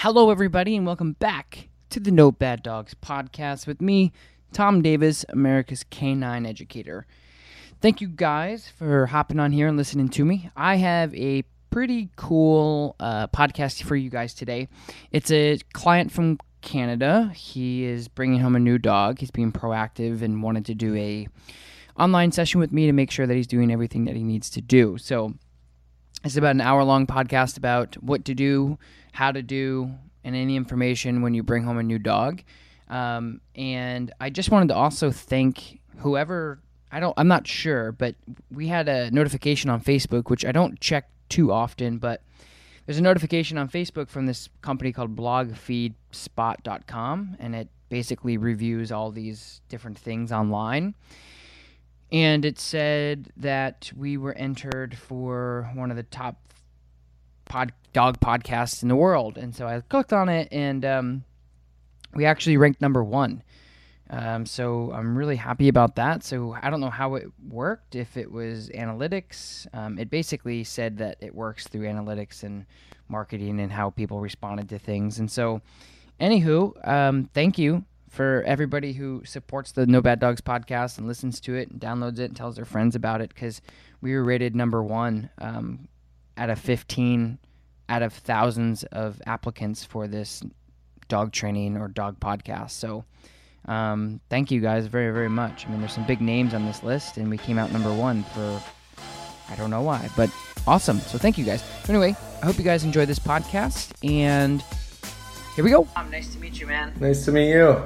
Hello, everybody, and welcome back to the No Bad Dogs podcast with me, Tom Davis, America's Canine Educator. Thank you guys for hopping on here and listening to me. I have a pretty cool uh, podcast for you guys today. It's a client from Canada. He is bringing home a new dog. He's being proactive and wanted to do a online session with me to make sure that he's doing everything that he needs to do. So it's about an hour long podcast about what to do, how to do, and any information when you bring home a new dog. Um, and I just wanted to also thank whoever I don't I'm not sure, but we had a notification on Facebook, which I don't check too often, but there's a notification on Facebook from this company called blogfeedspot.com and it basically reviews all these different things online. And it said that we were entered for one of the top pod, dog podcasts in the world. And so I clicked on it and um, we actually ranked number one. Um, so I'm really happy about that. So I don't know how it worked, if it was analytics. Um, it basically said that it works through analytics and marketing and how people responded to things. And so, anywho, um, thank you for everybody who supports the No Bad Dogs podcast and listens to it and downloads it and tells their friends about it because we were rated number one um, out of 15 out of thousands of applicants for this dog training or dog podcast. So, um, thank you guys very, very much. I mean, there's some big names on this list, and we came out number one for I don't know why, but awesome. So, thank you guys. Anyway, I hope you guys enjoy this podcast, and here we go. Um, nice to meet you, man. Nice to meet you.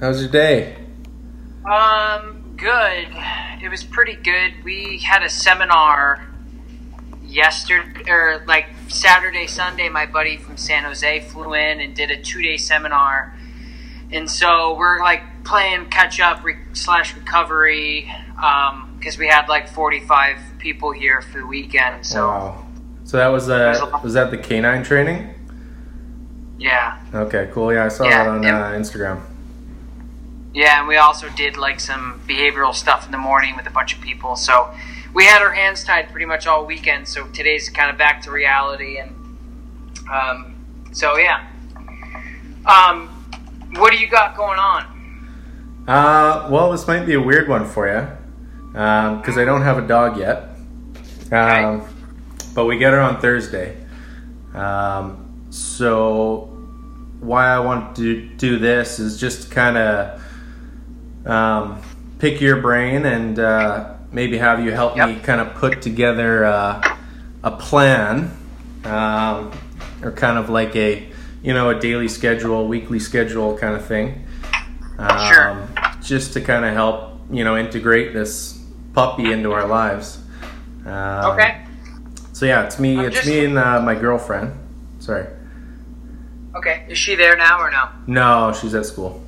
How's your day? Um, good. It was pretty good. We had a seminar yesterday, or like Saturday, Sunday. My buddy from San Jose flew in and did a two-day seminar, and so we're like playing catch up re- slash recovery because we had like 45 people here for the weekend. So Wow. So that was uh was that the canine training? yeah, Okay, cool. Yeah, I saw Yeah, that on yeah. uh, Instagram. yeah, and we also did like some behavioral stuff in the morning with a bunch of people. So we had our hands tied pretty much all weekend. So today's kind of back to reality, and um, so yeah. Um, what do you got going on? Uh, well, this might be a weird one for you because I don't have a dog yet. Um, but we get her on Thursday. Um, so why I want to do this is just kind of um, pick your brain and uh, maybe have you help me kind of put together uh, a plan um, or kind of like a you know a daily schedule, weekly schedule kind of thing. Um, Sure. Just to kind of help you know integrate this puppy into our lives. Um, Okay. So yeah, it's me. I'm it's just- me and uh, my girlfriend. Sorry. Okay. Is she there now or no? No, she's at school.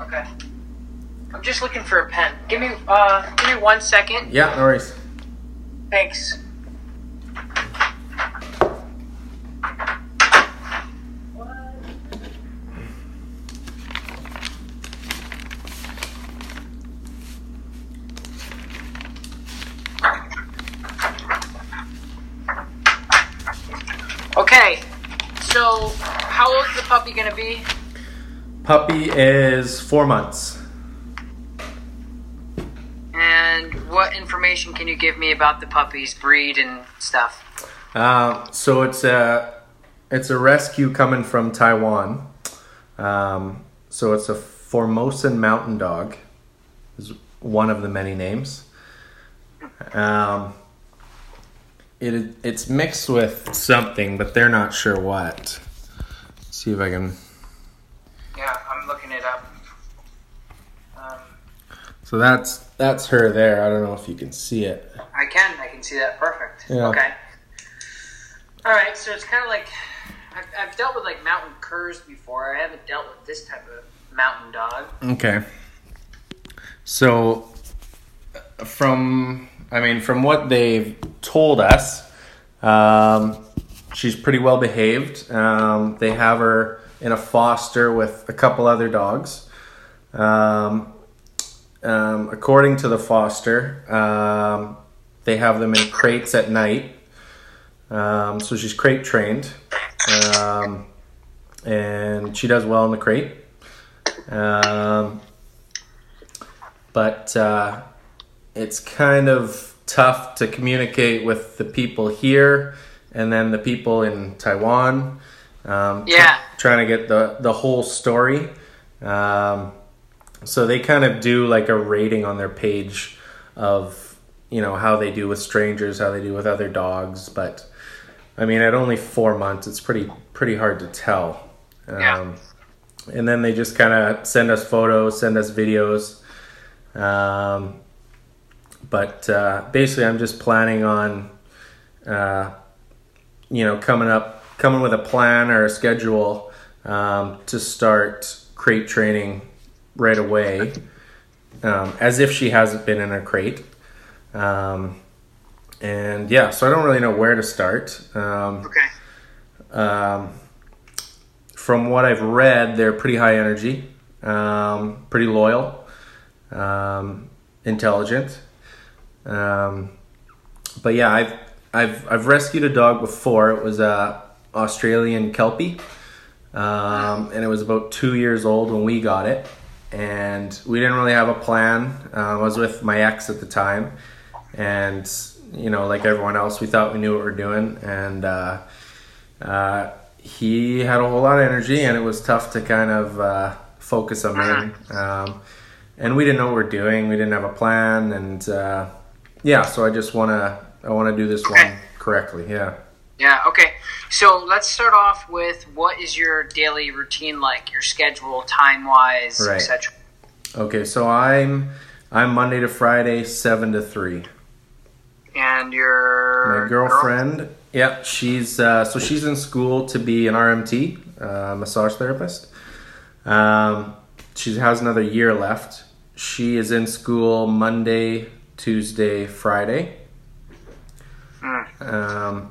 Okay. I'm just looking for a pen. Give me uh give me one second. Yeah, no worries. Thanks. Okay, so how old is the puppy gonna be? Puppy is four months. Information can you give me about the puppy's breed and stuff? Um, so it's a it's a rescue coming from Taiwan. Um, so it's a Formosan mountain dog. Is one of the many names. Um, it it's mixed with something, but they're not sure what. Let's see if I can. Yeah, I'm looking it up. Um, So that's that's her there. I don't know if you can see it. I can. I can see that perfect. Yeah. Okay. All right. So it's kind of like I've, I've dealt with like mountain curs before. I haven't dealt with this type of mountain dog. Okay. So, from I mean, from what they've told us, um, she's pretty well behaved. Um, they have her in a foster with a couple other dogs. Um, um, according to the foster, um, they have them in crates at night. Um, so she's crate trained, um, and she does well in the crate. Um, but uh, it's kind of tough to communicate with the people here and then the people in Taiwan. Um, Yeah. trying to get the, the whole story. Um, so they kind of do like a rating on their page of, you know, how they do with strangers, how they do with other dogs. But I mean, at only four months, it's pretty, pretty hard to tell. Um, Yeah. and then they just kind of send us photos, send us videos. Um, but uh, basically, I'm just planning on, uh, you know, coming up, coming with a plan or a schedule um, to start crate training right away, um, as if she hasn't been in a crate. Um, and yeah, so I don't really know where to start. Um, Okay. um, from what I've read, they're pretty high energy, um, pretty loyal, um, intelligent. Um, but yeah, I've I've I've rescued a dog before. It was a Australian Kelpie, um, and it was about two years old when we got it. And we didn't really have a plan. Uh, I was with my ex at the time, and you know, like everyone else, we thought we knew what we are doing, and. Uh, uh, he had a whole lot of energy, and it was tough to kind of uh, focus him in. Um, and we didn't know what we are doing. We didn't have a plan, and uh, yeah. So I just wanna I wanna do this one correctly. Yeah. Yeah. Okay. So let's start off with what is your daily routine like? Your schedule, time wise, Right. etc. Okay. So I'm I'm Monday to Friday, seven to three. And your My girlfriend, Yep, she's uh, so she's in school to be an RMT, uh, massage therapist. Um, she has another year left. She is in school Monday, Tuesday, Friday. Um,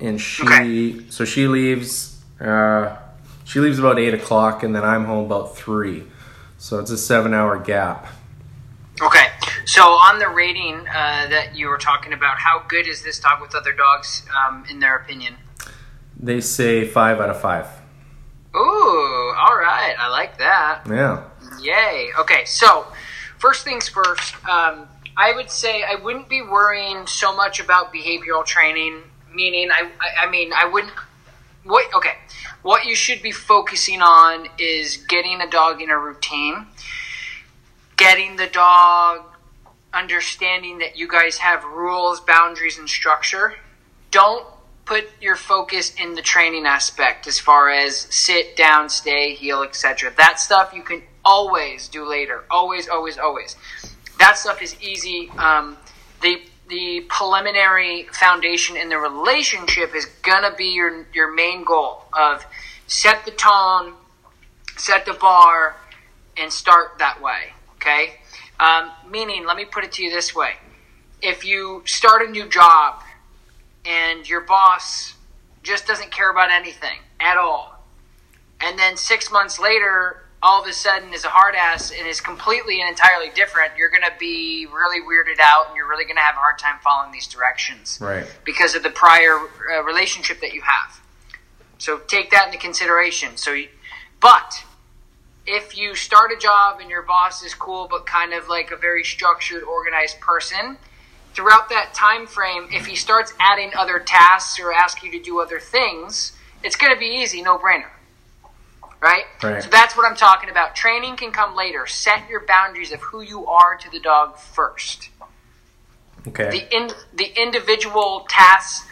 and she, Okay. so she leaves. Uh, she leaves about eight o'clock, and then I'm home about three. So it's a seven-hour gap. Okay. So on the rating uh, that you were talking about, how good is this dog with other dogs, um, in their opinion? They say five out of five. Ooh, all right. I like that. Yeah. Yay. Okay, so first things first, um, I would say I wouldn't be worrying so much about behavioral training. Meaning, I, I, I mean, I wouldn't. What? Okay, what you should be focusing on is getting a dog in a routine, getting the dog understanding that you guys have rules, boundaries, and structure. Don't put your focus in the training aspect as far as sit down, stay, heel, etc. That stuff you can always do later. Always, always, always. That stuff is easy. Um, the the preliminary foundation in the relationship is gonna be your your main goal of set the tone, set the bar, and start that way. Okay. Um, meaning, let me put it to you this way: if you start a new job and your boss just doesn't care about anything at all, and then six months later, all of a sudden is a hard ass and is completely and entirely different, you're going to be really weirded out and you're really going to have a hard time following these directions Right. because of the prior uh, relationship that you have. So take that into consideration. So, you, but if you start a job and your boss is cool but kind of like a very structured, organized person, throughout that time frame, if he starts adding other tasks or ask you to do other things, it's going to be easy, no brainer. Right? Right. So that's what I'm talking about. Training can come later. Set your boundaries of who you are to the dog first. Okay. The in, the individual tasks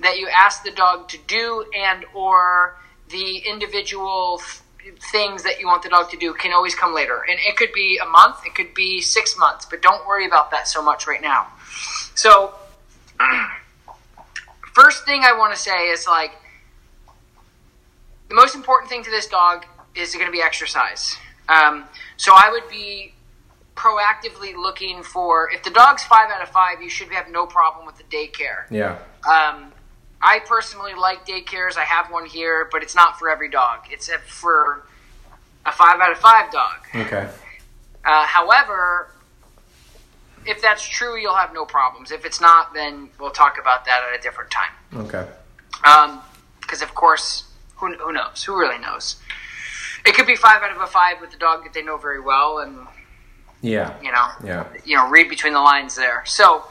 that you ask the dog to do and or the individual f- things that you want the dog to do can always come later. And it could be a month, it could be 6 months, but don't worry about that so much right now. So first thing I want to say is like the most important thing to this dog is going to be exercise. Um, so I would be proactively looking for if the dog's five out of five, you should have no problem with the daycare. yeah. Um, I personally like daycares. I have one here, but it's not for every dog. It's for a five out of five dog. Okay. Uh, however, if that's true, you'll have no problems. If it's not, then we'll talk about that at a different time. Okay. Because of course, who, who knows? Who really knows? It could be five out of a five with the dog that they know very well, and Yeah. you know, Yeah. you know, read between the lines there. So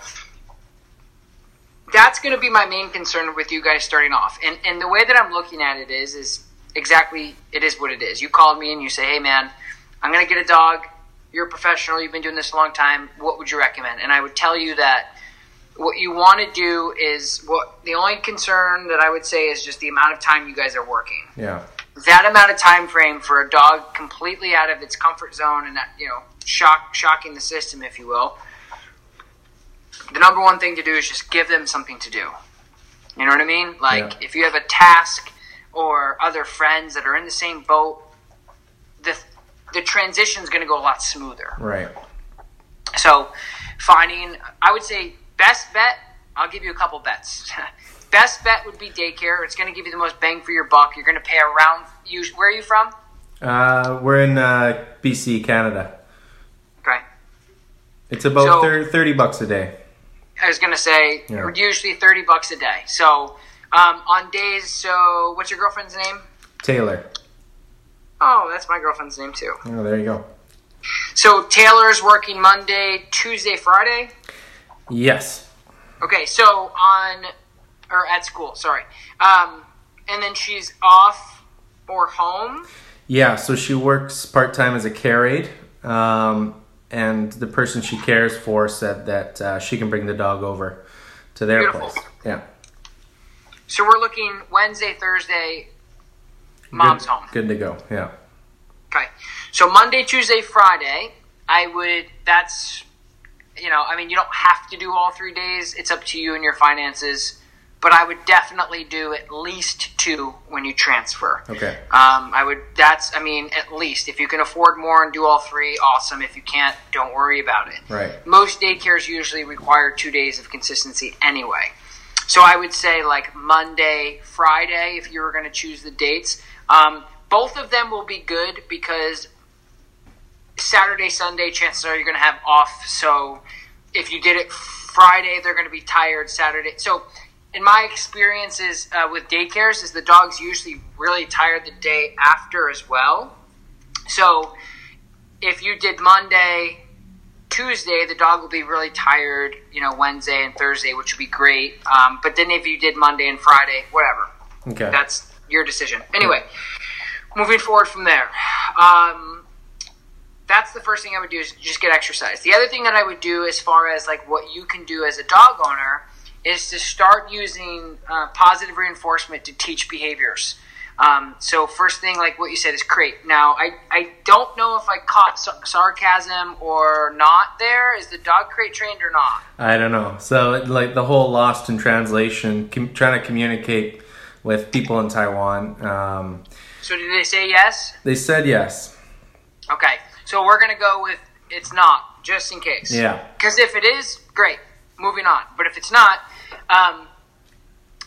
that's going to be my main concern with you guys starting off. And and the way that I'm looking at it is is exactly it is what it is. You called me and you say, "Hey man, I'm going to get a dog. You're a professional. You've been doing this a long time. What would you recommend?" And I would tell you that what you want to do is what the only concern that I would say is just the amount of time you guys are working Yeah. that amount of time frame for a dog completely out of its comfort zone and that you know shock shocking the system if you will the number one thing to do is just give them something to do you know what i mean like Yeah. if you have a task or other friends that are in the same boat the the transition is going to go a lot smoother Right. so finding, I would say best bet. I'll give you a couple bets. best bet would be daycare. It's going to give you the most bang for your buck. You're going to pay around. You, where are you from? Uh, we're in uh, BC, Canada. Okay. It's about So- thir- 30 bucks a day. I was going to say Yeah. usually thirty bucks a day. So um, on days. So what's your girlfriend's name? Taylor. Oh, that's my girlfriend's name too. Oh, there you go. So Taylor's working Monday, Tuesday, Friday. Yes. Okay, so on or at school, sorry. Um, and then she's off or home. Yeah, so she works part time as a care aide. Um, and the person she cares for said that uh, she can bring the dog over to their Beautiful. place. Yeah. So we're looking Wednesday, Thursday. Mom's good, home. Good to go. Yeah. Okay. So Monday, Tuesday, Friday, I would. That's you know, I mean, you don't have to do all three days. It's up to you and your finances. But I would definitely do at least two when you transfer. Okay. Um, I would. That's. I mean, at least if you can afford more and do all three, awesome. If you can't, don't worry about it. Right. Most daycares usually require two days of consistency anyway. So I would say like Monday, Friday, if you were going to choose the dates. Um, both of them will be good because Saturday, Sunday, chances are you're going to have off. So if you did it Friday, they're going to be tired Saturday. So in my experiences uh, with daycares, is the dog's usually really tired the day after as well. So if you did Monday, Tuesday, the dog will be really tired, you know, Wednesday and Thursday, which would be great. Um, but then if you did Monday and Friday, whatever, Okay. that's your decision. Anyway, moving forward from there. Um, that's the first thing I would do is just get exercise. The other thing that I would do as far as like what you can do as a dog owner is to start using uh, positive reinforcement to teach behaviors. Um, so first thing, like what you said, is crate. Now, I, I don't know if I caught sar- sarcasm or not there. Is the dog crate trained or not? I don't know. So, like the whole lost in translation, com- trying to communicate with people in Taiwan. Um, So did they say yes? they said yes. Okay, so we're gonna go with it's not, just in case. Yeah. Because if it is, great. Moving on. But if it's not, um,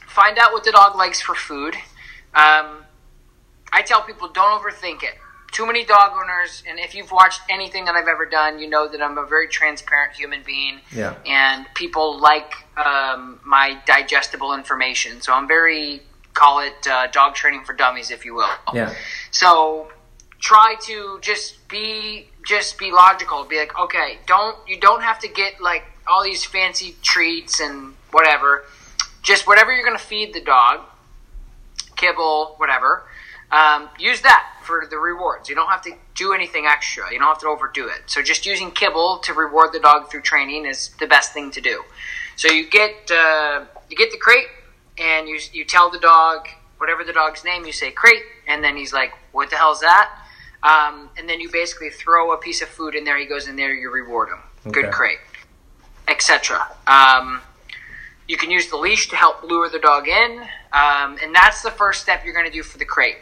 find out what the dog likes for food. Um, I tell people don't overthink it. Too many dog owners, and if you've watched anything that I've ever done, you know that I'm a very transparent human being. Yeah. And people like um, my digestible information. So I'm very, call it uh, dog training for dummies, if you will. Yeah. So try to just be just be logical. Be like, okay, don't you don't have to get like all these fancy treats and whatever. Just whatever you're gonna feed the dog. kibble, whatever. Um, use that for the rewards. You don't have to do anything extra. You don't have to overdo it. So just using kibble to reward the dog through training is the best thing to do. So you get uh, you get the crate, and you you tell the dog whatever the dog's name. You say crate, and then he's like, "What the hell's that?" Um, and then you basically throw a piece of food in there. He goes in there. You reward him. Good crate, etc. Um, you can use the leash to help lure the dog in, um, and that's the first step you're going to do for the crate.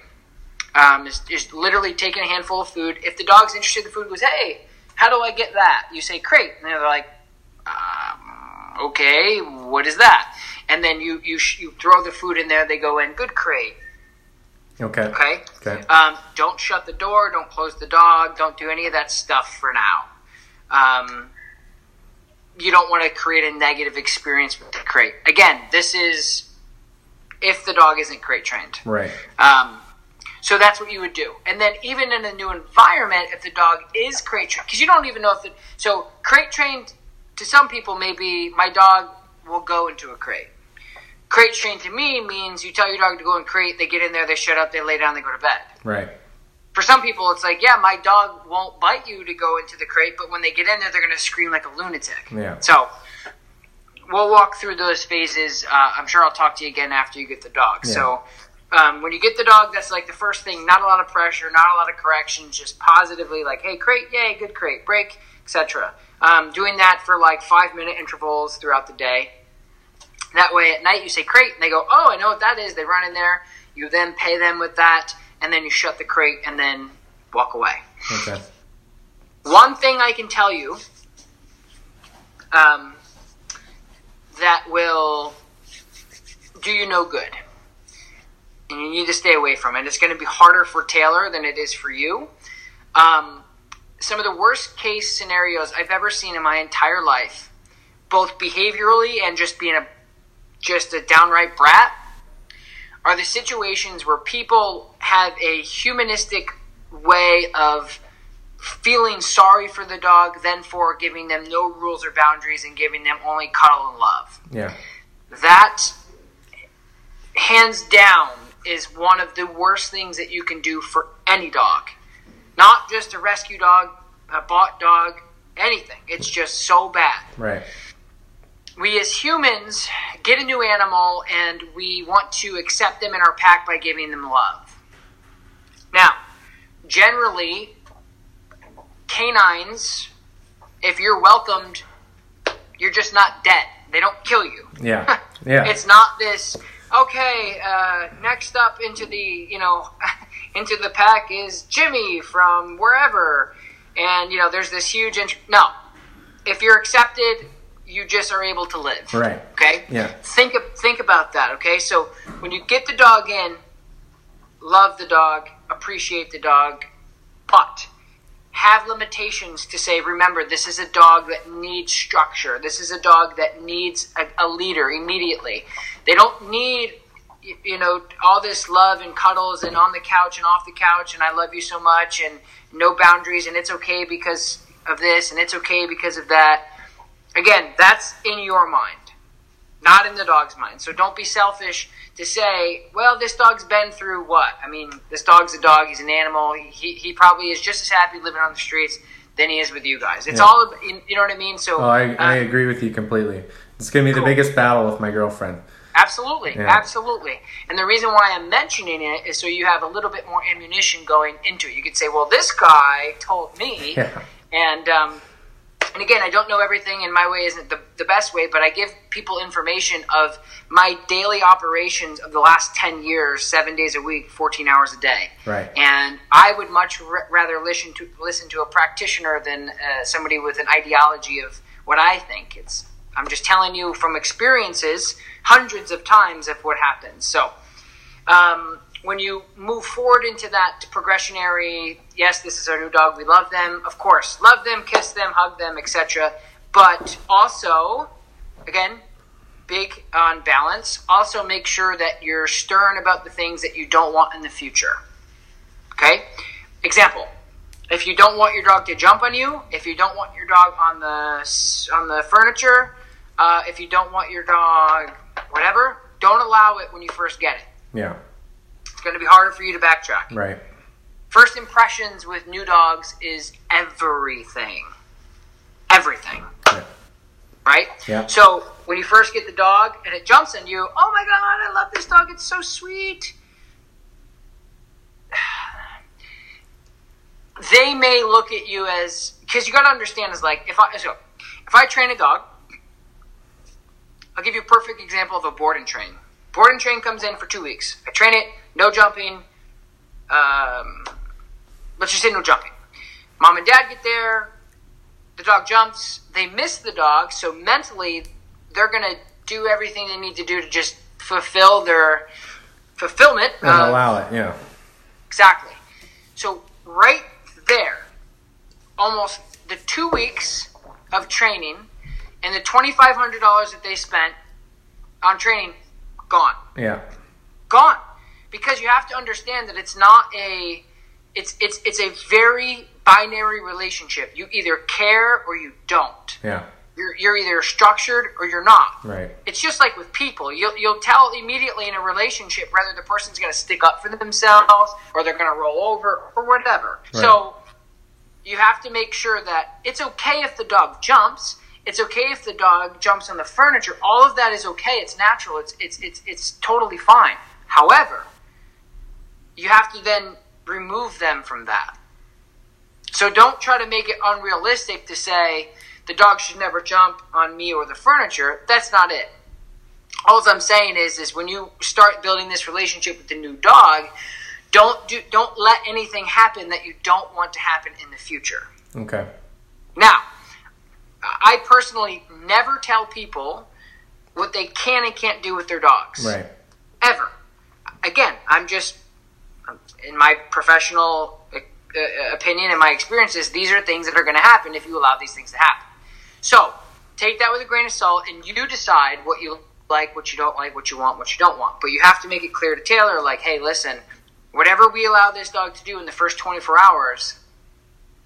Um, is just literally taking a handful of food. If the dog's interested in the food, goes, "Hey, how do I get that?" You say crate, and they're like, um, "Okay, what is that?" And then you you sh- you throw the food in there. They go in. Good crate. Okay. Okay. Okay. Um, don't shut the door. Don't close the dog. Don't do any of that stuff for now. Um, you don't want to create a negative experience with the crate. Again, this is if the dog isn't crate trained. Right. Um, so that's what you would do. And then even in a new environment, if the dog is crate trained, because you don't even know if the so crate trained to some people maybe my dog will go into a crate. Crate trained to me means you tell your dog to go in crate, they get in there, they shut up, they lay down, they go to bed. Right. For some people, it's like, yeah, my dog won't bite you to go into the crate, but when they get in there, they're going to scream like a lunatic. Yeah. So we'll walk through those phases. Uh, I'm sure I'll talk to you again after you get the dog. Yeah. So um, when you get the dog, that's like the first thing. Not a lot of pressure, not a lot of corrections, just positively like, hey, crate, yay, good crate, break, etc. Um, doing that for like five minute intervals throughout the day. That way, at night you say crate, and they go, "Oh, I know what that is." They run in there. You then pay them with that, and then you shut the crate, and then walk away. Okay. One thing I can tell you um, that will do you no good, and you need to stay away from it. It's going to be harder for Taylor than it is for you. Um, some of the worst case scenarios I've ever seen in my entire life, both behaviorally and just being a just a downright brat, are the situations where people have a humanistic way of feeling sorry for the dog, then for giving them no rules or boundaries and giving them only cuddle and love. Yeah. That, hands down, is one of the worst things that you can do for any dog. Not just a rescue dog, a bought dog, anything. It's just so bad Right. We as humans get a new animal and we want to accept them in our pack by giving them love. Now, generally, canines, if you're welcomed, you're just not dead. They don't kill you. Yeah. Yeah. It's not this. Okay, uh, next up into the you know into the pack is Jimmy from wherever, and you know there's this huge. Int- no, if you're accepted, you just are able to live. Right. Okay. Yeah. Think think about that. Okay. So when you get the dog in, love the dog, appreciate the dog, but have limitations to say, remember, this is a dog that needs structure. This is a dog that needs a, a leader immediately. They don't need, you know, all this love and cuddles and on the couch and off the couch and I love you so much and no boundaries and it's okay because of this and it's okay because of that. Again, that's in your mind not in the dog's mind. So don't be selfish to say, well, this dog's been through what? I mean, this dog's a dog. He's an animal. He, he probably is just as happy living on the streets than he is with you guys. It's Yeah. all, you know what I mean? So Oh, I, I uh, agree with you completely. It's gonna be the biggest battle with my girlfriend. Absolutely, Yeah. absolutely. And the reason why I'm mentioning it is so you have a little bit more ammunition going into it. You could say, well, this guy told me, Yeah. and um, and again, I don't know everything, and my way isn't the, the best way, but I give people information of my daily operations of the last 10 years, seven days a week, 14 hours a day. Right. And I would much r- rather listen to listen to a practitioner than uh, somebody with an ideology of what I think. It's I'm just telling you from experiences, hundreds of times of what happens. So, um, when you move forward into that progressionary, yes, this is our new dog. We love them, of course, love them, kiss them, hug them, etc. But also, again, big on balance. Also, make sure that you're stern about the things that you don't want in the future. Okay? Example: If you don't want your dog to jump on you, if you don't want your dog on the on the furniture, uh, if you don't want your dog, whatever, don't allow it when you first get it. Yeah. Going to be harder for you to backtrack. Right. First impressions with new dogs is everything. Everything. Yeah. Right? Yeah. So when you first get the dog and it jumps on you, oh my god, I love this dog, it's so sweet. They may look at you as because you got to understand is like if I so if I train a dog, I'll give you a perfect example of a board and train. Board and train comes in for two weeks. I train it, no jumping. Um, let's just say no jumping. Mom and dad get there, the dog jumps, they miss the dog, so mentally they're gonna do everything they need to do to just fulfill their fulfillment. And of- allow it. Yeah. Exactly. So right there, almost the two weeks of training and the twenty five hundred dollars that they spent on training, gone, Yeah. gone. Because you have to understand that it's not a, it's it's it's a very binary relationship. You either care or you don't. Yeah. You're you're either structured or you're not. Right. It's just like with people. You'll, you'll tell immediately in a relationship whether the person's going to stick up for themselves or they're going to roll over or whatever. Right. So you have to make sure that it's okay if the dog jumps. It's okay if the dog jumps on the furniture. All of that is okay. It's natural. It's it's it's it's totally fine. However, you have to then remove them from that. So don't try to make it unrealistic to say the dog should never jump on me or the furniture. That's not it. All I'm saying is, is when you start building this relationship with the new dog, don't do, don't let anything happen that you don't want to happen in the future. Okay. Now, I personally never tell people what they can and can't do with their dogs Right. ever. Again, I'm just in my professional uh, uh, opinion and my experiences. These are things that are going to happen if you allow these things to happen. So take that with a grain of salt, and you decide what you like, what you don't like, what you want, what you don't want. But you have to make it clear to Taylor, like, hey, listen, whatever we allow this dog to do in the first 24 hours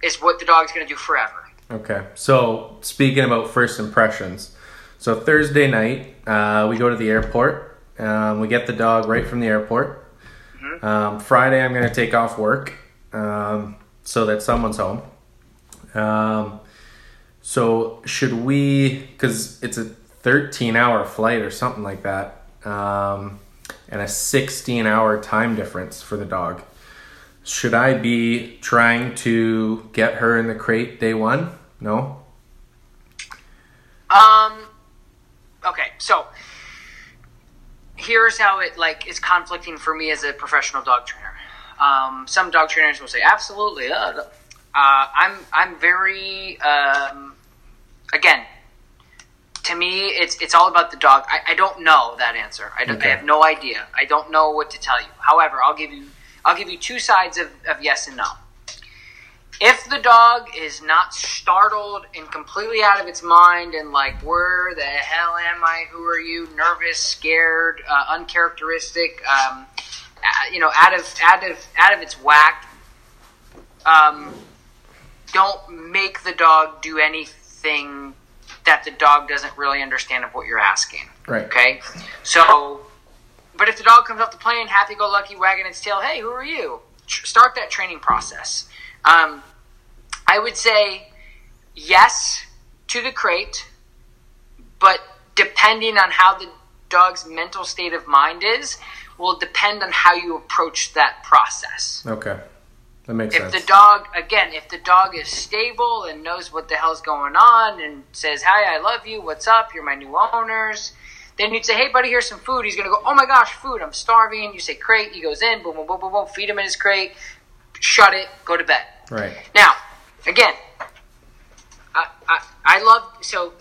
is what the dog's going to do forever. Okay. So speaking about first impressions, so Thursday night uh, we go to the airport. Um, we get the dog right from the airport. Um, Friday I'm going to take off work um, so that someone's home. Um, so should we? Because it's a 13 hour flight or something like that, um, and a 16 hour time difference for the dog. Should I be trying to get her in the crate day one? No. Um. Okay, so here's how it like is conflicting for me as a professional dog trainer. Um, some dog trainers will say, "Absolutely." Uh, uh, I'm I'm very um, again. To me, it's it's all about the dog. I, I don't know that answer. I, don't, Okay. I have no idea. I don't know what to tell you. However, I'll give you I'll give you two sides of, of yes and no. If the dog is not startled and completely out of its mind and like, where the hell am I? Who are you? Nervous, scared, uh, uncharacteristic, um, uh, you know, out of out of out of its whack. Um, don't make the dog do anything that the dog doesn't really understand of what you're asking. Right. Okay. So, but if the dog comes off the plane, happy go lucky, wagging its tail, hey, who are you? Tr- Start that training process. Um, I would say yes to the crate, but depending on how the dog's mental state of mind is, will depend on how you approach that process. Okay. That makes If sense. If the dog, again, if the dog is stable and knows what the hell's going on and says, Hi, I love you, what's up, you're my new owners, then you'd say, Hey, buddy, here's some food. He's going to go, Oh my gosh, food, I'm starving. You say, Crate, he goes in, boom, boom, boom, boom, boom, feed him in his crate, shut it, go to bed. Right. Now, again, I, I, I love so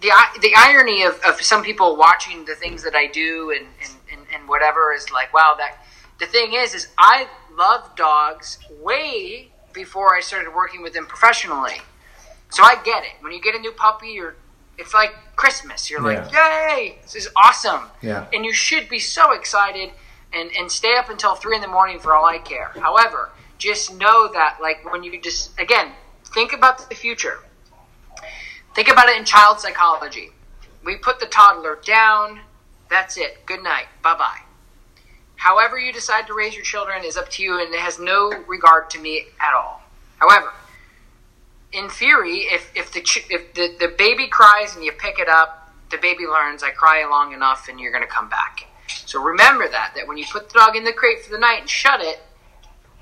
the the irony of, of some people watching the things that I do and, and, and, and whatever is like, wow, that the thing is, is I love dogs way before I started working with them professionally. So I get it. When you get a new puppy, you're it's like Christmas. You're like, yay, this is awesome. Yeah. And you should be so excited and, and stay up until three in the morning for all I care. However, just know that like when you just again, think about the future. Think about it in child psychology. We put the toddler down, that's it. Good night. Bye bye. however you decide to raise your children is up to you and it has no regard to me at all. However, in theory, if, if the if the, the baby cries and you pick it up, the baby learns I cry long enough and you're going to come back. So remember that that when you put the dog in the crate for the night and shut it,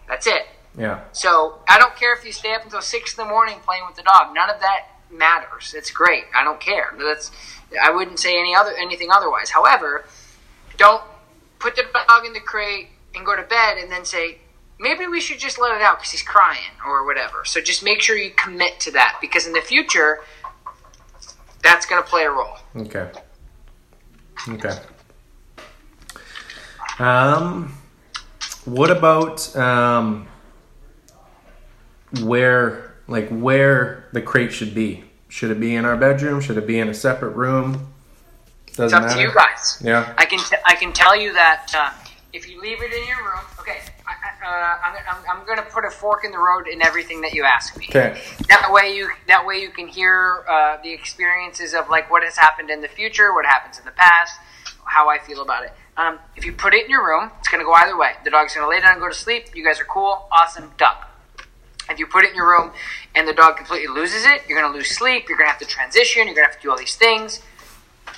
that's it. Yeah. So I don't care if you stay up until six in the morning playing with the dog. None of that matters. It's great. I don't care. That's I wouldn't say any other anything otherwise. However, don't put the dog in the crate and go to bed and then say maybe we should just let it out because he's crying or whatever. So just make sure you commit to that because in the future that's going to play a role. Okay. Okay. Um, what about um, where, like, where the crate should be? Should it be in our bedroom? Should it be in a separate room? Doesn't It's up matter. to you guys. Yeah. I can t- I can tell you that uh, if you leave it in your room, okay. I, I, uh, I'm, I'm, I'm going to put a fork in the road in everything that you ask me. Okay. That way you that way you can hear uh, the experiences of like what has happened in the future, what happens in the past, how I feel about it. Um, if you put it in your room, it's going to go either way. The dog's going to lay down and go to sleep. You guys are cool, awesome, done. If you put it in your room and the dog completely loses it, you're going to lose sleep. You're going to have to transition. You're going to have to do all these things.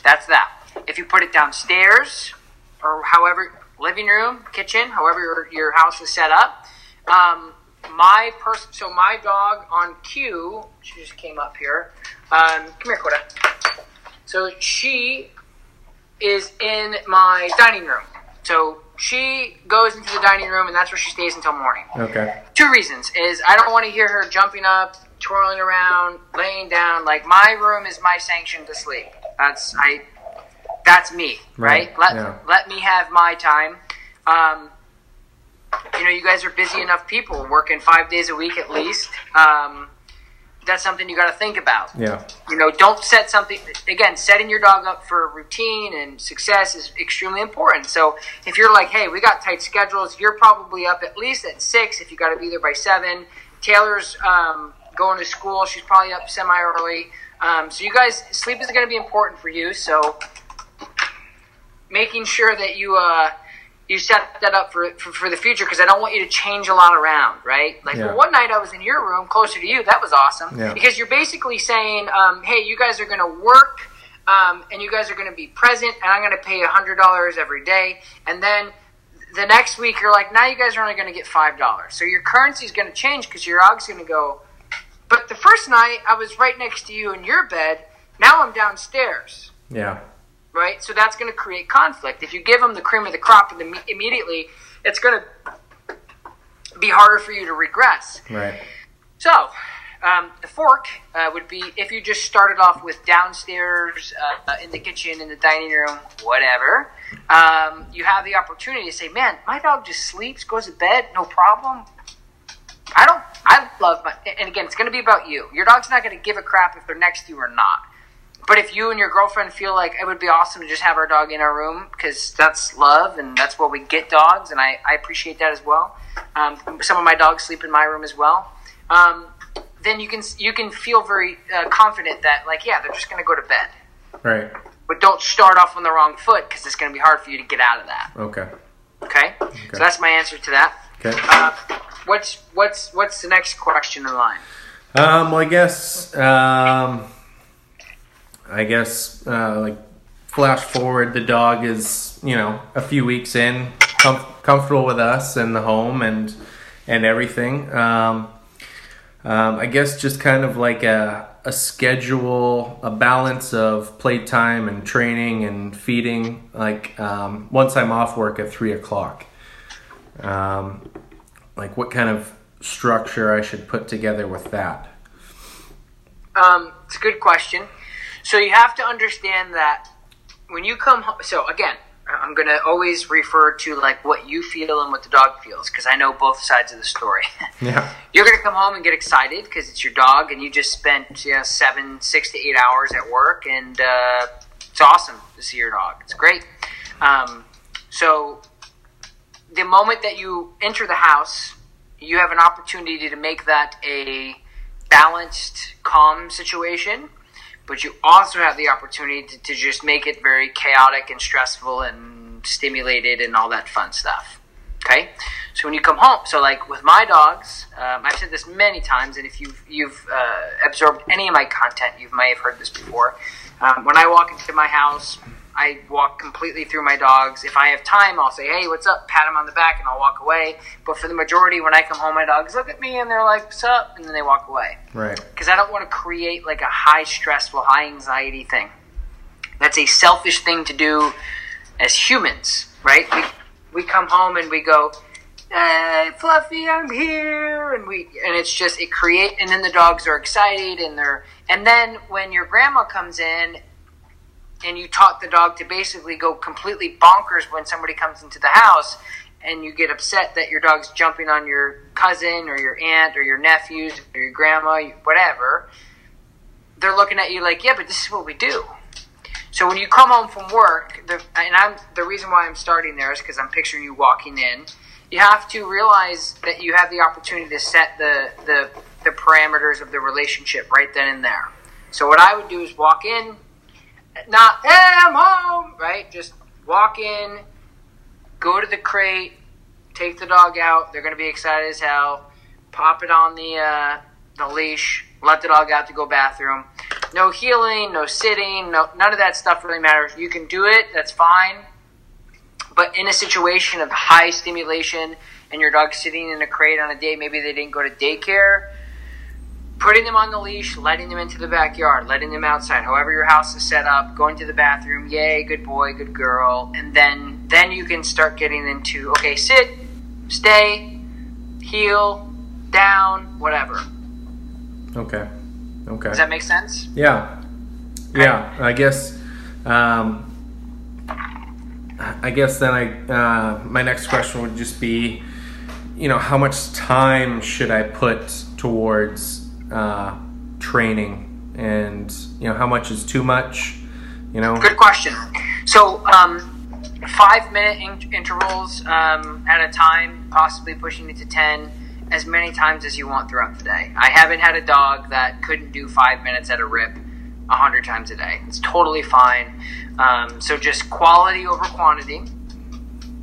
That's that. If you put it downstairs or however, living room, kitchen, however your, your house is set up, um, my person, so my dog on cue, she just came up here. Um, come here, Coda. So she is in my dining room. So she goes into the dining room and that's where she stays until morning Okay. two reasons is I don't want to hear her jumping up, twirling around, laying down. Like my room is my sanction to sleep. That's I. That's me, right? Right, Let yeah. let me have my time. Um, you know, you guys are busy enough people, working five days a week at least. Um, that's something you got to think about. Yeah. you know don't set something again setting your dog up for routine and success is extremely important. So if you're like hey we got tight schedules you're probably up at least at six if you got to be there by seven. Taylor's um, going to school she's probably up semi early um, so you guys sleep is going to be important for you. So making sure that you uh, you set that up for, for, for the future because I don't want you to change a lot around, right? Like, Yeah. well, one night I was in your room closer to you. That was awesome Yeah. because you're basically saying, um, hey, you guys are going to work um, and you guys are going to be present, and I'm going to pay $100 every day. And then the next week, you're like, now you guys are only going to get $5. So your currency is going to change because your og's going to go, but the first night I was right next to you in your bed. Now I'm downstairs Yeah. Right? So that's going to create conflict. If you give them the cream of the crop and imme- immediately, it's going to be harder for you to regress. Right. So, um, the fork uh, would be if you just started off with downstairs, uh, in the kitchen, in the dining room, whatever. Um, you have the opportunity to say, "Man, my dog just sleeps, goes to bed, no problem." I don't. I love my. And again, it's going to be about you. Your dog's not going to give a crap if they're next to you or not. But if you and your girlfriend feel like it would be awesome to just have our dog in our room because that's love and that's what we get dogs, and I, I appreciate that as well. Um, some of my dogs sleep in my room as well. Um, then you can you can feel very uh, confident that like yeah they're just going to go to bed, Right. but don't start off on the wrong foot because it's going to be hard for you to get out of that. Okay. Okay, so that's my answer to that. Okay. Uh, what's what's what's the next question in line? Um, well, I guess, um, I guess, uh, like, flash forward, the dog is, you know, a few weeks in, com- comfortable with us and the home and and everything. Um, um, I guess just kind of like a a schedule, a balance of playtime and training and feeding. Like um, once I'm off work at three o'clock. Um, like what kind of structure I should put together with that. Um, it's a good question. So you have to understand that when you come home. So again, I'm going to always refer to like what you feel and what the dog feels because I know both sides of the story. Yeah. You're going to come home and get excited because it's your dog and you just spent you know, seven, six to eight hours at work and uh, it's awesome to see your dog. It's great. Um, so the moment that you enter the house, you have an opportunity to make that a balanced, calm situation, but you also have the opportunity to, to just make it very chaotic and stressful and stimulated and all that fun stuff. Okay, so when you come home, so like with my dogs, um, I've said this many times, and if you've you've uh, absorbed any of my content, you may have heard this before. Um, when I walk into my house, I walk completely through my dogs. If I have time, I'll say, "Hey, what's up?" Pat them on the back, and I'll walk away. But for the majority, when I come home, my dogs look at me and they're like, "What's up?" and then they walk away. Right. Because I don't want to create like a high stressful, high anxiety thing. That's a selfish thing to do as humans, right? We we come home and we go, "Hey, Fluffy, I'm here," and we and it's just it create, and then the dogs are excited and they're and then when your grandma comes in and you taught the dog to basically go completely bonkers when somebody comes into the house and you get upset that your dog's jumping on your cousin or your aunt or your nephews or your grandma, whatever, they're looking at you like, yeah, but this is what we do. So when you come home from work, the, and I'm the reason why I'm starting there is because I'm picturing you walking in. You have to realize that you have the opportunity to set the, the the parameters of the relationship right then and there. So what I would do is walk in, not hey I'm home, right? Just walk in, go to the crate, take the dog out. They're gonna be excited as hell. Pop it on the uh, the leash. Let the dog out to go bathroom. No heeling, no sitting, no none of that stuff really matters. You can do it. That's fine. But in a situation of high stimulation and your dog's sitting in a crate on a day, maybe they didn't go to daycare putting them on the leash, letting them into the backyard, letting them outside, however your house is set up, going to the bathroom, yay, good boy, good girl, and then then you can start getting into okay, sit, stay, heel, down, whatever. Okay. Okay. Does that make sense? Yeah. Yeah. I guess. Um, I guess then I uh, my next question would just be, you know, how much time should I put towards uh, training, and you know, how much is too much? You know. Good question. So, um, five minute in- intervals um, at a time, possibly pushing it to ten, as many times as you want throughout the day. I haven't had a dog that couldn't do five minutes at a rip a hundred times a day. It's totally fine. Um, so just quality over quantity.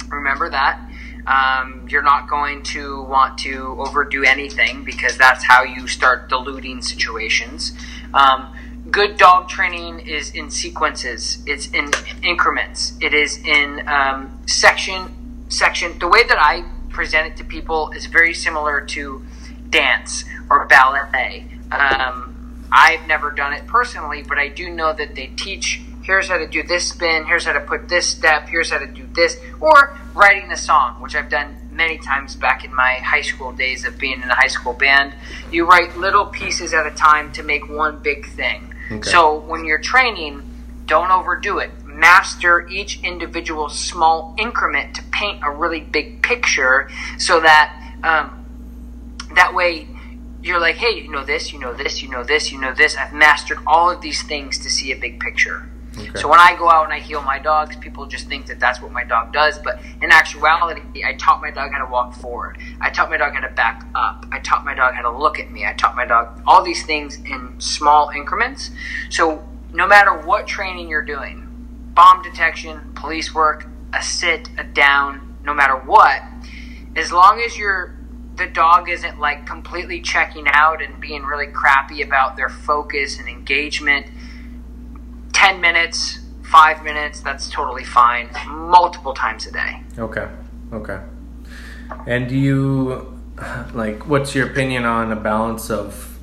Remember that. Um, you're not going to want to overdo anything because that's how you start diluting situations. Um, good dog training is in sequences. It's in increments. It is in um, section section. The way that I present it to people is very similar to dance or ballet. Um, I've never done it personally, but I do know that they teach here's how to do this spin, here's how to put this step, here's how to do this, or writing a song, which I've done many times back in my high school days of being in a high school band. You write little pieces at a time to make one big thing. Okay. So when you're training, don't overdo it. Master each individual small increment to paint a really big picture so that um, that way you're like, hey, you know this, you know this, you know this, you know this. I've mastered all of these things to see a big picture. Okay. So when I go out and I heel my dogs, people just think that that's what my dog does. But in actuality, I taught my dog how to walk forward. I taught my dog how to back up. I taught my dog how to look at me. I taught my dog all these things in small increments. So no matter what training you're doing, bomb detection, police work, a sit, a down, no matter what, as long as you're the dog isn't like completely checking out and being really crappy about their focus and engagement 10 minutes 5 minutes that's totally fine multiple times a day Okay. Okay. And do you like what's your opinion on a balance of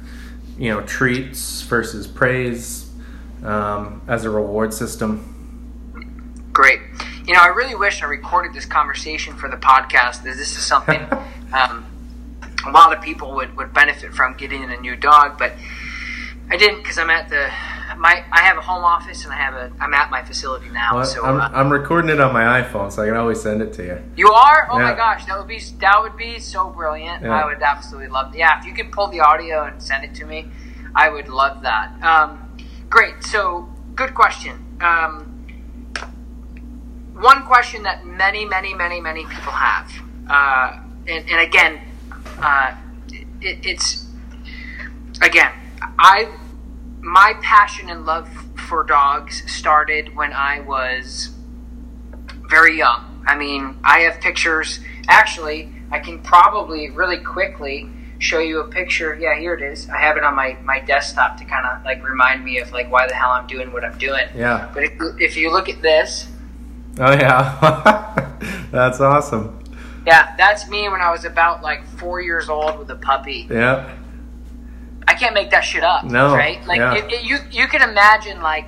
you know treats versus praise um, as a reward system? great you know i really wish i recorded this conversation for the podcast this is something um, a lot of people would, would benefit from getting a new dog but i didn't because i'm at the my i have a home office and i have a i'm at my facility now Well, so I'm, uh, I'm recording it on my iPhone, so I can always send it to you. You are? Oh Yeah. my gosh, that would be that would be so brilliant. Yeah. I would absolutely love. Yeah, if you could pull the audio and send it to me, I would love that. Um, great. So, good question. Um, one question that many, many, many, many people have, uh, and, and again, uh, it, it's again, I my passion and love for dogs started when I was very young. I mean, I have pictures. Actually, I can probably really quickly show you a picture. Yeah, here it is. I have it on my, my desktop to kind of like remind me of like why the hell I'm doing what I'm doing. Yeah. But if, if you look at this, Oh yeah, that's awesome. yeah, that's me when I was about like four years old with a puppy. Yeah, I can't make that shit up. No, right? Like yeah. it, it- you you can imagine like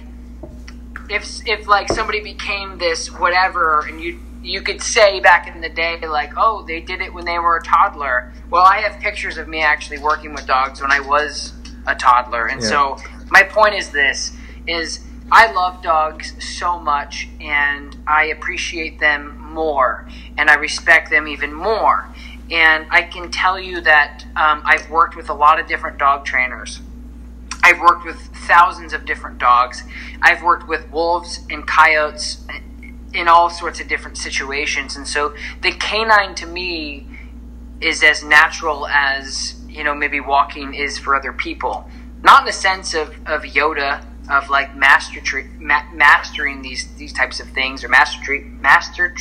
if if like somebody became this whatever, and you you could say back in the day like, oh, they did it when they were a toddler. Well, I have pictures of me actually working with dogs when I was a toddler, and Yeah. so my point is this: is I love dogs so much, and I appreciate them more, and I respect them even more. And I can tell you that um, I've worked with a lot of different dog trainers. I've worked with thousands of different dogs. I've worked with wolves and coyotes in all sorts of different situations. And so the canine to me is as natural as, you know, maybe walking is for other people. Not in the sense of, of Yoda, of like master ma- mastering these, these types of things, or master tree, master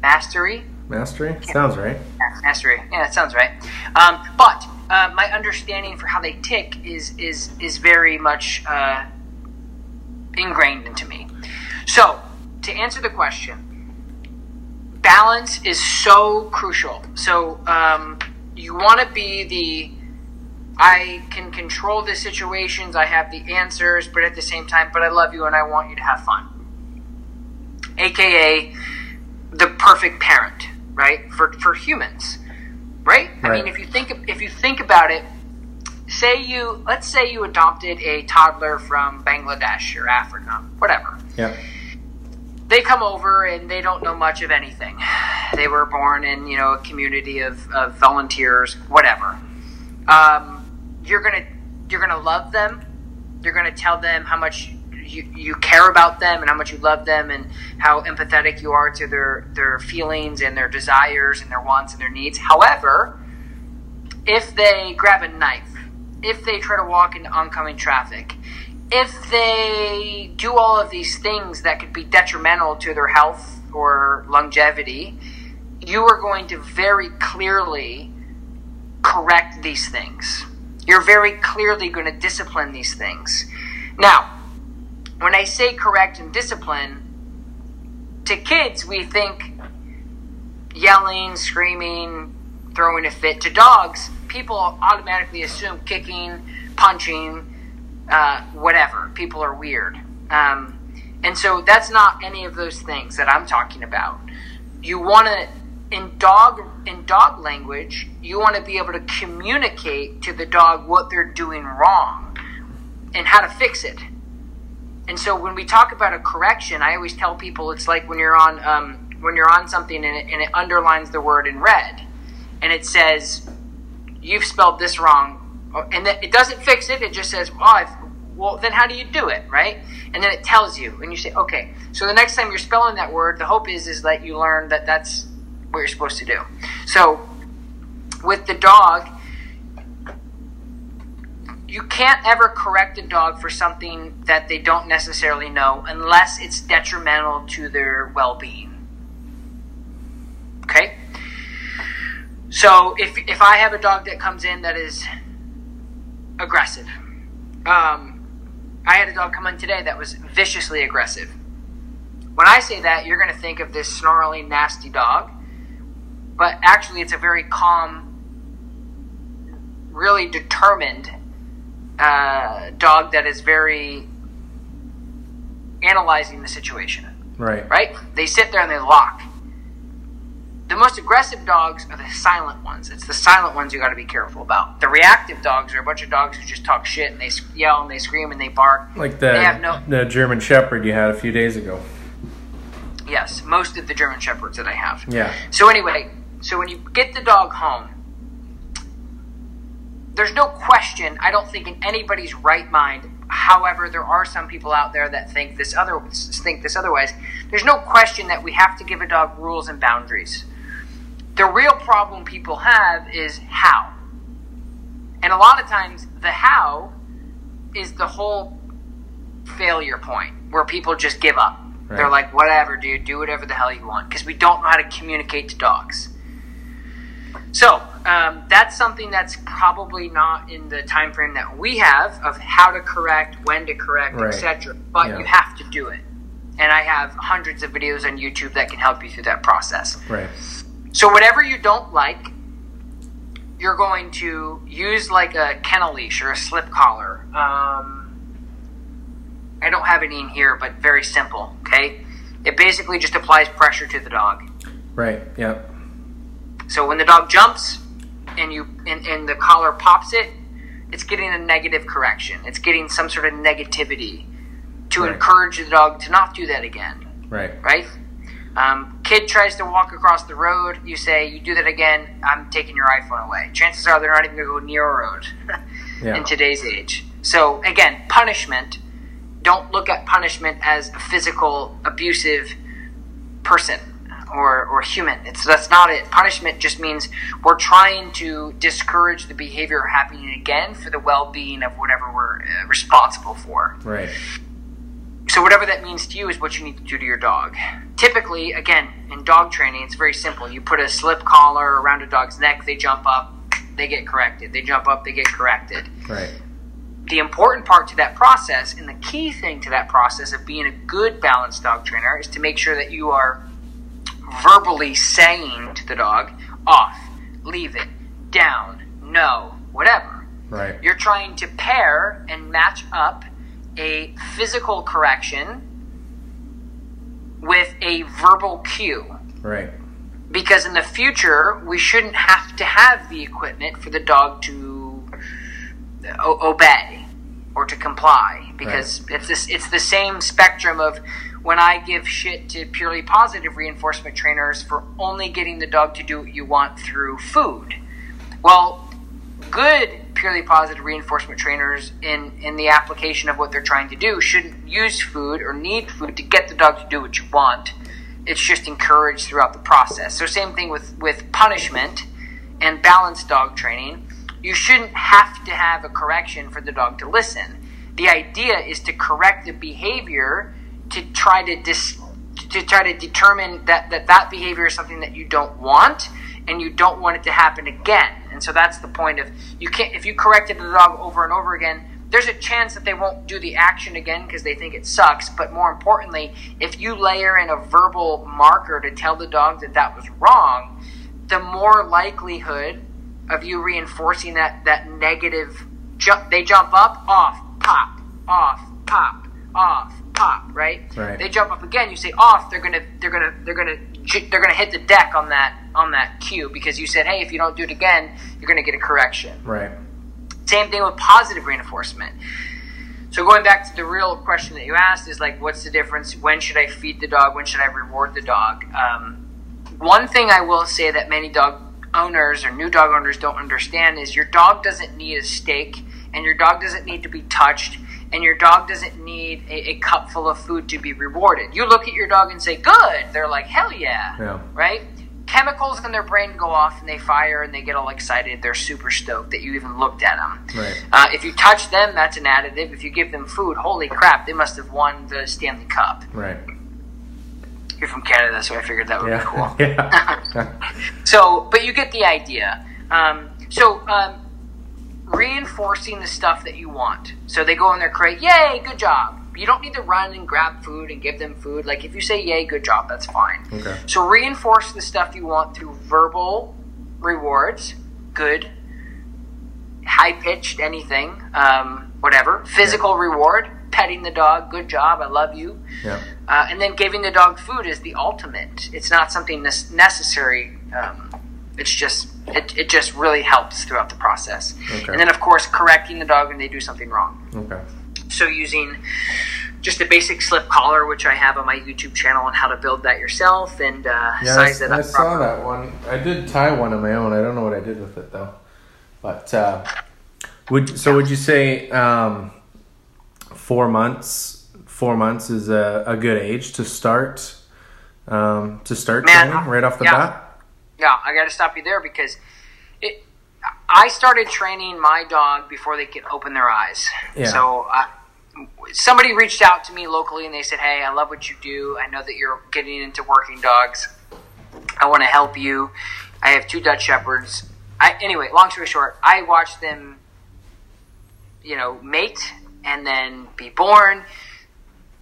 mastery, mastery sounds right. Mastery. Yeah, that sounds right. Um, but uh, my understanding for how they tick is is is very much uh, ingrained into me. So, to answer the question, balance is so crucial. So, um, you want to be the I can control the situations, I have the answers, but at the same time, but I love you and I want you to have fun. AKA the perfect parent, right? For for humans, right? I mean, if you think if you think about it, say you let's say you adopted a toddler from Bangladesh or Africa, whatever. Yeah, They come over and they don't know much of anything. They were born in you know a community of, of volunteers, whatever. Um, you're gonna you're gonna love them. You're gonna tell them how much you, you care about them and how much you love them and how empathetic you are to their their feelings and their desires and their wants and their needs. However, if they grab a knife, if they try to walk into oncoming traffic, if they do all of these things that could be detrimental to their health or longevity, you are going to very clearly correct these things. You're very clearly going to discipline these things. Now, when I say correct and discipline, to kids, we think yelling, screaming, throwing a fit. To dogs, people automatically assume kicking, punching, uh, whatever. People are weird. Um, and so that's not any of those things that I'm talking about. You want to, in dog in dog language, you want to be able to communicate to the dog what they're doing wrong and how to fix it. And so when we talk about a correction, I always tell people it's like when you're on um, when you're on something and it, and it underlines the word in red, and it says you've spelled this wrong, and it doesn't fix it. It just says, "Oh, I've, well, then how do you do it?" Right? And then it tells you, and you say, "Okay." So the next time you're spelling that word, the hope is is that you learn that that's what you're supposed to do. So with the dog, you can't ever correct a dog for something that they don't necessarily know unless it's detrimental to their well-being. Okay? So if if I have a dog that comes in that is aggressive, um, I had a dog come in today that was viciously aggressive. When I say that, you're going to think of this snarly, nasty dog, but actually, it's a very calm, really determined uh, dog that is very analyzing the situation. right. Right? They sit there and they lock. The most aggressive dogs are the silent ones. It's the silent ones you got to be careful about. The reactive dogs are a bunch of dogs who just talk shit and they yell and they scream and they bark. Like the They have no- the German Shepherd you had a few days ago. Yes, most of the German Shepherds that I have. Yeah, So anyway, so when you get the dog home, there's no question. I don't think in anybody's right mind. However, there are some people out there that think this other think this otherwise. There's no question that we have to give a dog rules and boundaries. The real problem people have is how, and a lot of times the how is the whole failure point where people just give up. They're like, whatever, dude, do whatever the hell you want. Because we don't know how to communicate to dogs. So um, that's something that's probably not in the time frame that we have of how to correct, when to correct, Right. etc. But Yeah. you have to do it. And I have hundreds of videos on YouTube that can help you through that process. Right. So whatever you don't like, you're going to use like a kennel leash or a slip collar. Um, I don't have any in here, but very simple. Okay, it basically just applies pressure to the dog. Right. Yep. So when the dog jumps and you and, and the collar pops it, it's getting a negative correction. It's getting some sort of negativity to Right. encourage the dog to not do that again Right. right? Um, kid tries to walk across the road. You say, "You do that again, I'm taking your iPhone away." Chances are they're not even going to go near a road Yeah. in today's age. So again, punishment. Don't look at punishment as a physical abusive person or, or human. It's that's not it. Punishment just means we're trying to discourage the behavior happening again for the well-being of whatever we're uh, responsible for. Right. So whatever that means to you is what you need to do to your dog. Typically, again, in dog training, it's very simple. You put a slip collar around a dog's neck, they jump up, they get corrected. They jump up, they get corrected. Right. The important part to that process and the key thing to that process of being a good balanced dog trainer is to make sure that you are verbally saying to the dog, off, leave it, down, no, whatever. Right. You're trying to pair and match up a physical correction with a verbal cue. Right. Because in the future, we shouldn't have to have the equipment for the dog to o- obey or to comply. Because it's this, it's the same spectrum of when I give shit to purely positive reinforcement trainers for only getting the dog to do what you want through food. Well, good purely positive reinforcement trainers in in the application of what they're trying to do shouldn't use food or need food to get the dog to do what you want. It's just encouraged throughout the process. So same thing with with punishment and balanced dog training. You shouldn't have to have a correction for the dog to listen. The idea is to correct the behavior to try to dis to try to determine that that, that behavior is something that you don't want and you don't want it to happen again. And so that's the point of you can't if you corrected the dog over and over again, there's a chance that they won't do the action again because they think it sucks. But more importantly, if you layer in a verbal marker to tell the dog that that was wrong, the more likelihood of you reinforcing that that negative jump. They jump up, off, pop, off, pop, off, pop. Right? Right. They jump up again. You say off. They're gonna they're gonna they're gonna they're gonna hit the deck on that on that cue because you said, hey, if you don't do it again, you're gonna get a correction. Right. Same thing with positive reinforcement. So going back to the real question that you asked is like, what's the difference? When should I feed the dog? When should I reward the dog? Um, one thing I will say that many dog owners or new dog owners don't understand is your dog doesn't need a steak, and your dog doesn't need to be touched, and your dog doesn't need a, a cup full of food to be rewarded. You look at your dog and say, "Good," they're like, "Hell yeah!" Yeah. right? Chemicals in their brain go off and they fire and they get all excited. They're super stoked that you even looked at them. Right. Uh, if you touch them, that's an additive. If you give them food, holy crap, they must have won the Stanley Cup. Right. You're from Canada, so I figured that would be cool. Yeah. yeah. So, but you get the idea. Um, so, um, reinforcing the stuff that you want. So they go in their crate, yay, good job. You don't need to run and grab food and give them food. Like if you say yay, good job, that's fine. Okay. So reinforce the stuff you want through verbal rewards, good, high pitched, anything, um, whatever. Physical reward, petting the dog, good job, I love you. Yeah. Uh, and then giving the dog food is the ultimate. It's not something necessary. Um, it's just it, it just really helps throughout the process. Okay. And then of course correcting the dog when they do something wrong. Okay. So using just a basic slip collar, which I have on my YouTube channel, on how to build that yourself and uh, Yeah, size I, it up. I saw that one. I did tie one of my own. I don't know what I did with it though. But uh, would so would you say um, four months? Four months is a, a good age to start um, to start Man, training right off the yeah. bat. Yeah, I got to stop you there because it. I started training my dog before they could open their eyes. Yeah. So I, somebody reached out to me locally and they said, "Hey, I love what you do. I know that you're getting into working dogs. I want to help you. I have two Dutch shepherds. I, anyway, long story short, I watched them, you know, mate and then be born.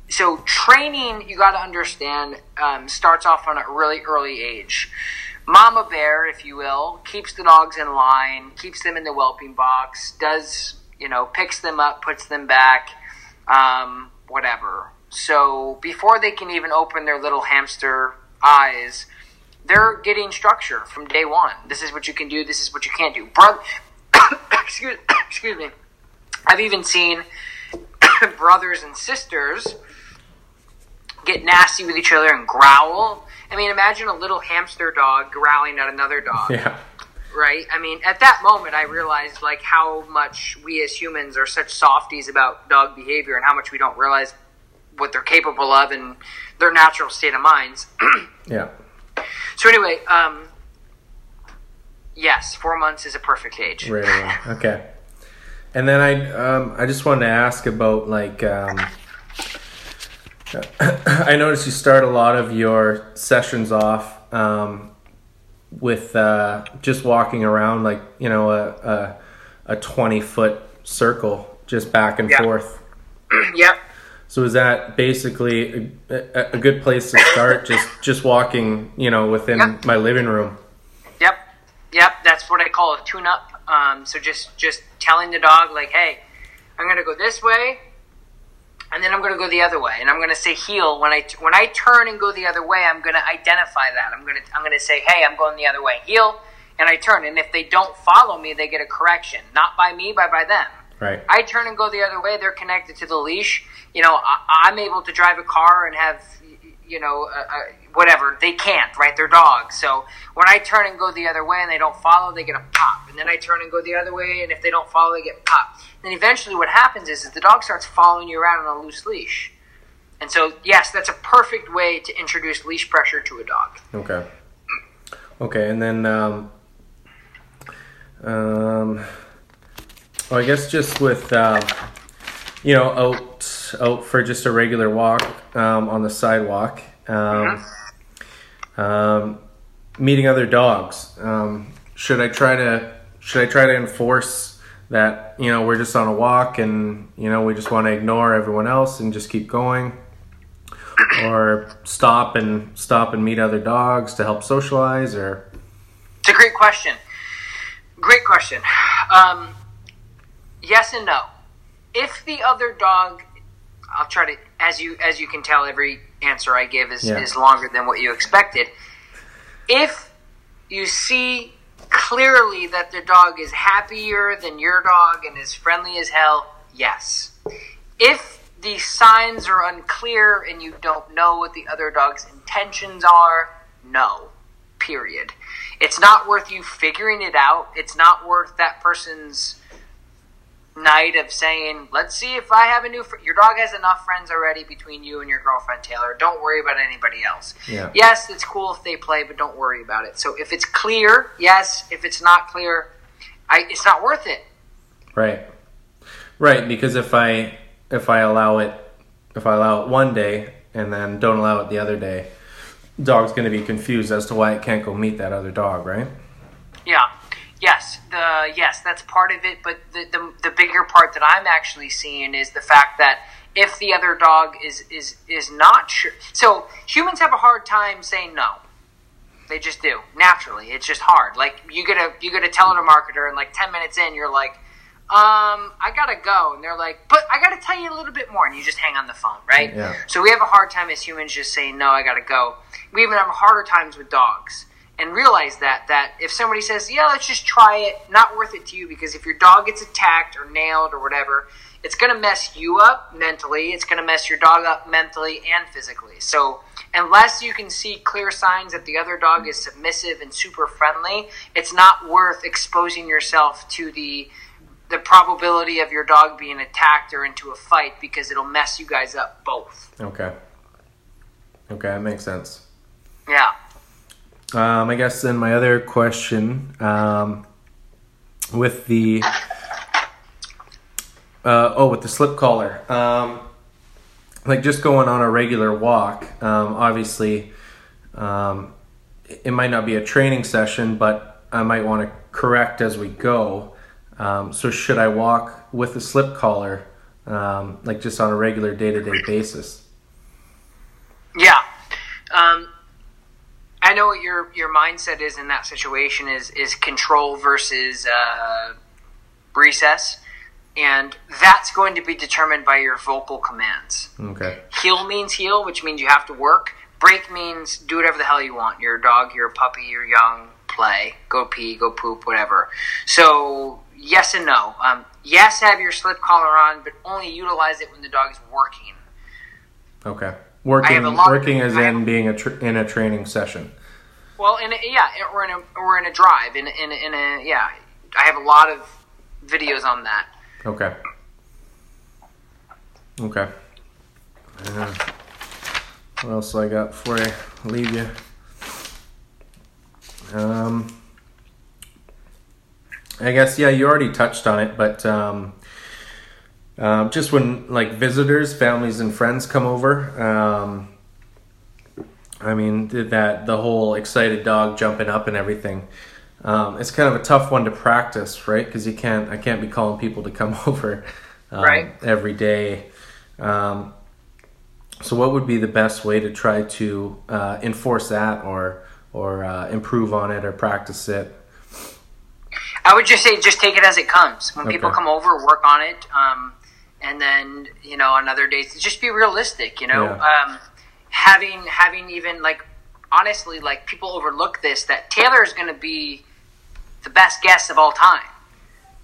So training, you got to understand, um, starts off on a really early age. Mama bear, if you will, keeps the dogs in line, keeps them in the whelping box, does you know, picks them up, puts them back, um, whatever. So before they can even open their little hamster eyes, they're getting structure from day one. This is what you can do. This is what you can't do. Bro- excuse, excuse me. I've even seen brothers and sisters get nasty with each other and growl. I mean, imagine a little hamster dog growling at another dog. Yeah. Right? I mean, at that moment, I realized like how much we as humans are such softies about dog behavior and how much we don't realize what they're capable of and their natural state of minds. Yeah. So anyway, um, yes, four months is a perfect age. Right. Okay. And then I um, I just wanted to ask about like um, I noticed you start a lot of your sessions off um, with uh, just walking around like you know a a, a twenty foot circle just back and Yeah. forth. yep. So is that basically a, a, good place to start? just just walking, you know, within Yep. my living room. Yep, yep. That's what I call a tune-up. Um, so just just telling the dog like, hey, I'm gonna go this way, and then I'm gonna go the other way, and I'm gonna say heel when I when I turn and go the other way. I'm gonna identify that. I'm gonna I'm gonna say, hey, I'm going the other way, heel, and I turn. And if they don't follow me, they get a correction, not by me, but by them. Right. I turn and go the other way. They're connected to the leash. You know, I, I'm able to drive a car and have, you know, uh, uh, whatever. They can't, right? They're dogs. So when I turn and go the other way and they don't follow, they get a pop. And then I turn and go the other way, and if they don't follow, they get pop. Then eventually, what happens is, is the dog starts following you around on a loose leash. And so, yes, that's a perfect way to introduce leash pressure to a dog. Okay. Okay, and then um, um, well, I guess just with um, you know out out for just a regular walk um, on the sidewalk, um, um, meeting other dogs. Um, should I try to should I try to enforce that you know we're just on a walk and you know we just want to ignore everyone else and just keep going? or stop and stop and meet other dogs to help socialize or It's a great question. Great question. Um, yes and no. If the other dog, I'll try to, as you as you can tell, every answer I give is, Yeah. is longer than what you expected. If you see clearly that the dog is happier than your dog and is friendly as hell, yes. If the signs are unclear and you don't know what the other dog's intentions are, no. Period. It's not worth you figuring it out. It's not worth that person's night of saying, "Let's see if I have a new." Fr-. Your dog has enough friends already between you and your girlfriend Taylor. Don't worry about anybody else. Yeah. Yes, it's cool if they play, but don't worry about it. So if it's clear, yes. If it's not clear, I, it's not worth it. right right because if i if i allow it if i allow it one day and then don't allow it the other day dog's going to be confused as to why it can't go meet that other dog right Yeah. Yes. The yes, that's part of it. But the, the the bigger part that I'm actually seeing is the fact that if the other dog is is is not sure, so humans have a hard time saying no. They just do naturally. It's just hard. Like you get a you get a telemarketer, and like ten minutes in, you're like, um, I gotta go, and they're like, but I gotta tell you a little bit more, and you just hang on the phone, right? Yeah. So we have a hard time as humans just saying no, I gotta go. We even have harder times with dogs. And realize that that if somebody says, "Yeah, let's just try it," not worth it to you because if your dog gets attacked or nailed or whatever, it's going to mess you up mentally. It's going to mess your dog up mentally and physically. So unless you can see clear signs that the other dog is submissive and super friendly, it's not worth exposing yourself to the the probability of your dog being attacked or into a fight because it'll mess you guys up both. okay okay that makes sense Yeah. Um, I guess then my other question um, with the Uh, oh, with the slip collar. Um, like just going on a regular walk. Um, obviously, um, it might not be a training session, but I might want to correct as we go. Um, so should I walk with a slip collar, like just on a regular day to day basis? Yeah. Um, I know what your your mindset is in that situation is is control versus uh, recess, and that's going to be determined by your vocal commands. Okay. Heel means heel, which means you have to work. Break means do whatever the hell you want. You're a dog, you're a puppy, you're young, play, go pee, go poop, whatever. So yes and no. Um, yes, have your slip collar on, but only utilize it when the dog is working. Okay. Working, working as in being a tr- in a training session. Well, in a, yeah, or in a or in a drive, in in in a yeah. I have a lot of videos on that. Okay. Okay. Uh, what else I got before I leave you? Um, I guess yeah, you already touched on it, but um, um, just when like visitors, families, and friends come over, um, I mean that the whole excited dog jumping up and everything. Um, it's kind of a tough one to practice, right? Because you can't, I can't be calling people to come over um, Right. every day. Um, so, what would be the best way to try to uh, enforce that, or or uh, improve on it, or practice it? I would just say just take it as it comes. When people come over, work on it, um, and then you know on other days, just be realistic. You know, Yeah. um, having having even like honestly, like people overlook this that Taylor is going to be the best guest of all time,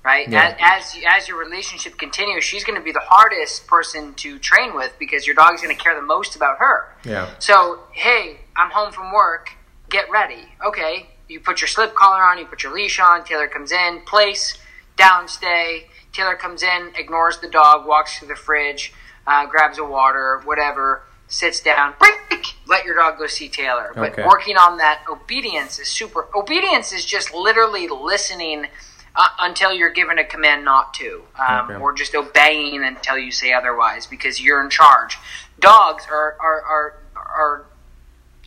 right? Yeah. As, as as your relationship continues, she's going to be the hardest person to train with because your dog's going to care the most about her. Yeah. So, hey, I'm home from work. Get ready. Okay. You put your slip collar on, you put your leash on. Taylor comes in, place, downstay. Taylor comes in, ignores the dog, walks to the fridge, uh, grabs a water, whatever, sits down. Break! Let your dog go see Taylor. But Okay. working on that obedience is super. Obedience is just literally listening uh, until you're given a command not to, um, Okay. or just obeying until you say otherwise because you're in charge. Dogs are are are, are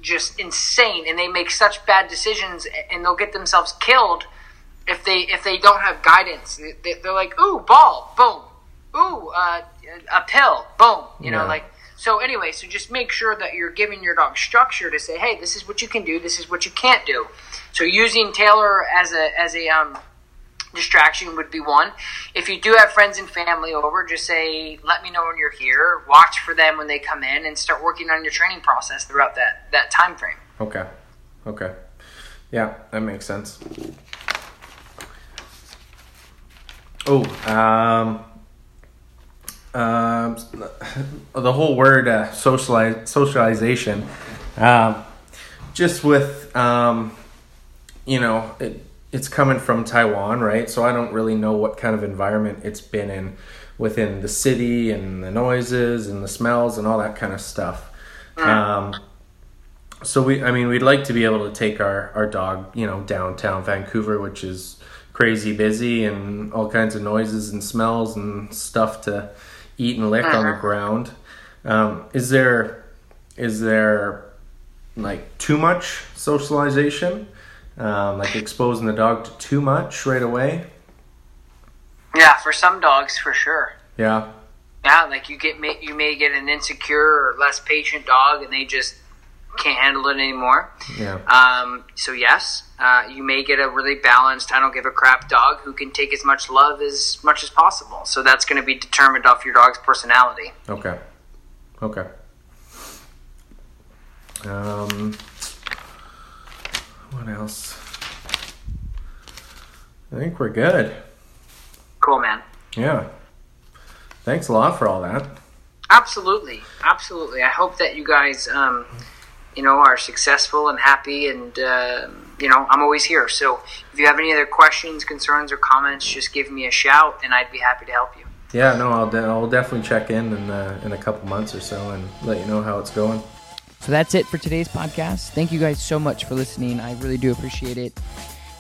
just insane and they make such bad decisions and they'll get themselves killed if they if they don't have guidance They- they're like ooh ball boom ooh uh, a pill boom you know Yeah. like so anyway so just make sure that you're giving your dog structure to say hey this is what you can do this is what you can't do so using taylor as a as a um distraction would be one. If you do have friends and family over, just say, let me know when you're here. Watch for them when they come in and start working on your training process throughout that, that time frame. Okay. Okay. Yeah, that makes sense. Oh, um, um, the whole word uh, socialize, socialization, um, just with, um, you know, it, it's coming from Taiwan, right? So I don't really know what kind of environment it's been in within the city and the noises and the smells and all that kind of stuff. Um, so we, I mean, we'd like to be able to take our, our dog, you know, downtown Vancouver, which is crazy busy and all kinds of noises and smells and stuff to eat and lick on the ground. Um, is there, is there like too much socialization? Um, like exposing the dog to too much right away? Yeah, for some dogs, for sure. Yeah. Yeah, like you get may, you may get an insecure or less patient dog, and they just can't handle it anymore. Yeah. Um, so yes, uh, you may get a really balanced, I don't give a crap dog who can take as much love as much as possible. So that's going to be determined off your dog's personality. Okay. Okay. Um, what else? I think we're good. Cool, man. Yeah. Thanks a lot for all that. Absolutely, absolutely. I hope that you guys, um, you know, are successful and happy, and uh, you know, I'm always here. So if you have any other questions, concerns, or comments, just give me a shout, and I'd be happy to help you. Yeah, no, I'll, de- I'll definitely check in in, uh, in a couple months or so and let you know how it's going. So that's it for today's podcast. Thank you guys so much for listening. I really do appreciate it.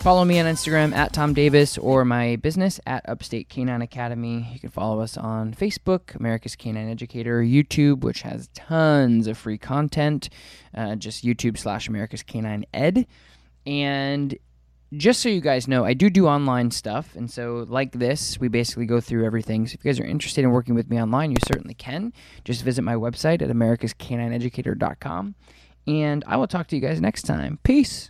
Follow me on Instagram at Tom Davis or my business at Upstate Canine Academy. You can follow us on Facebook, America's Canine Educator, YouTube, which has tons of free content, uh, just YouTube slash America's Canine Ed. And just so you guys know, I do do online stuff. And so, like this, we basically go through everything. So, if you guys are interested in working with me online, you certainly can. Just visit my website at americascanineeducator.com. And I will talk to you guys next time. Peace.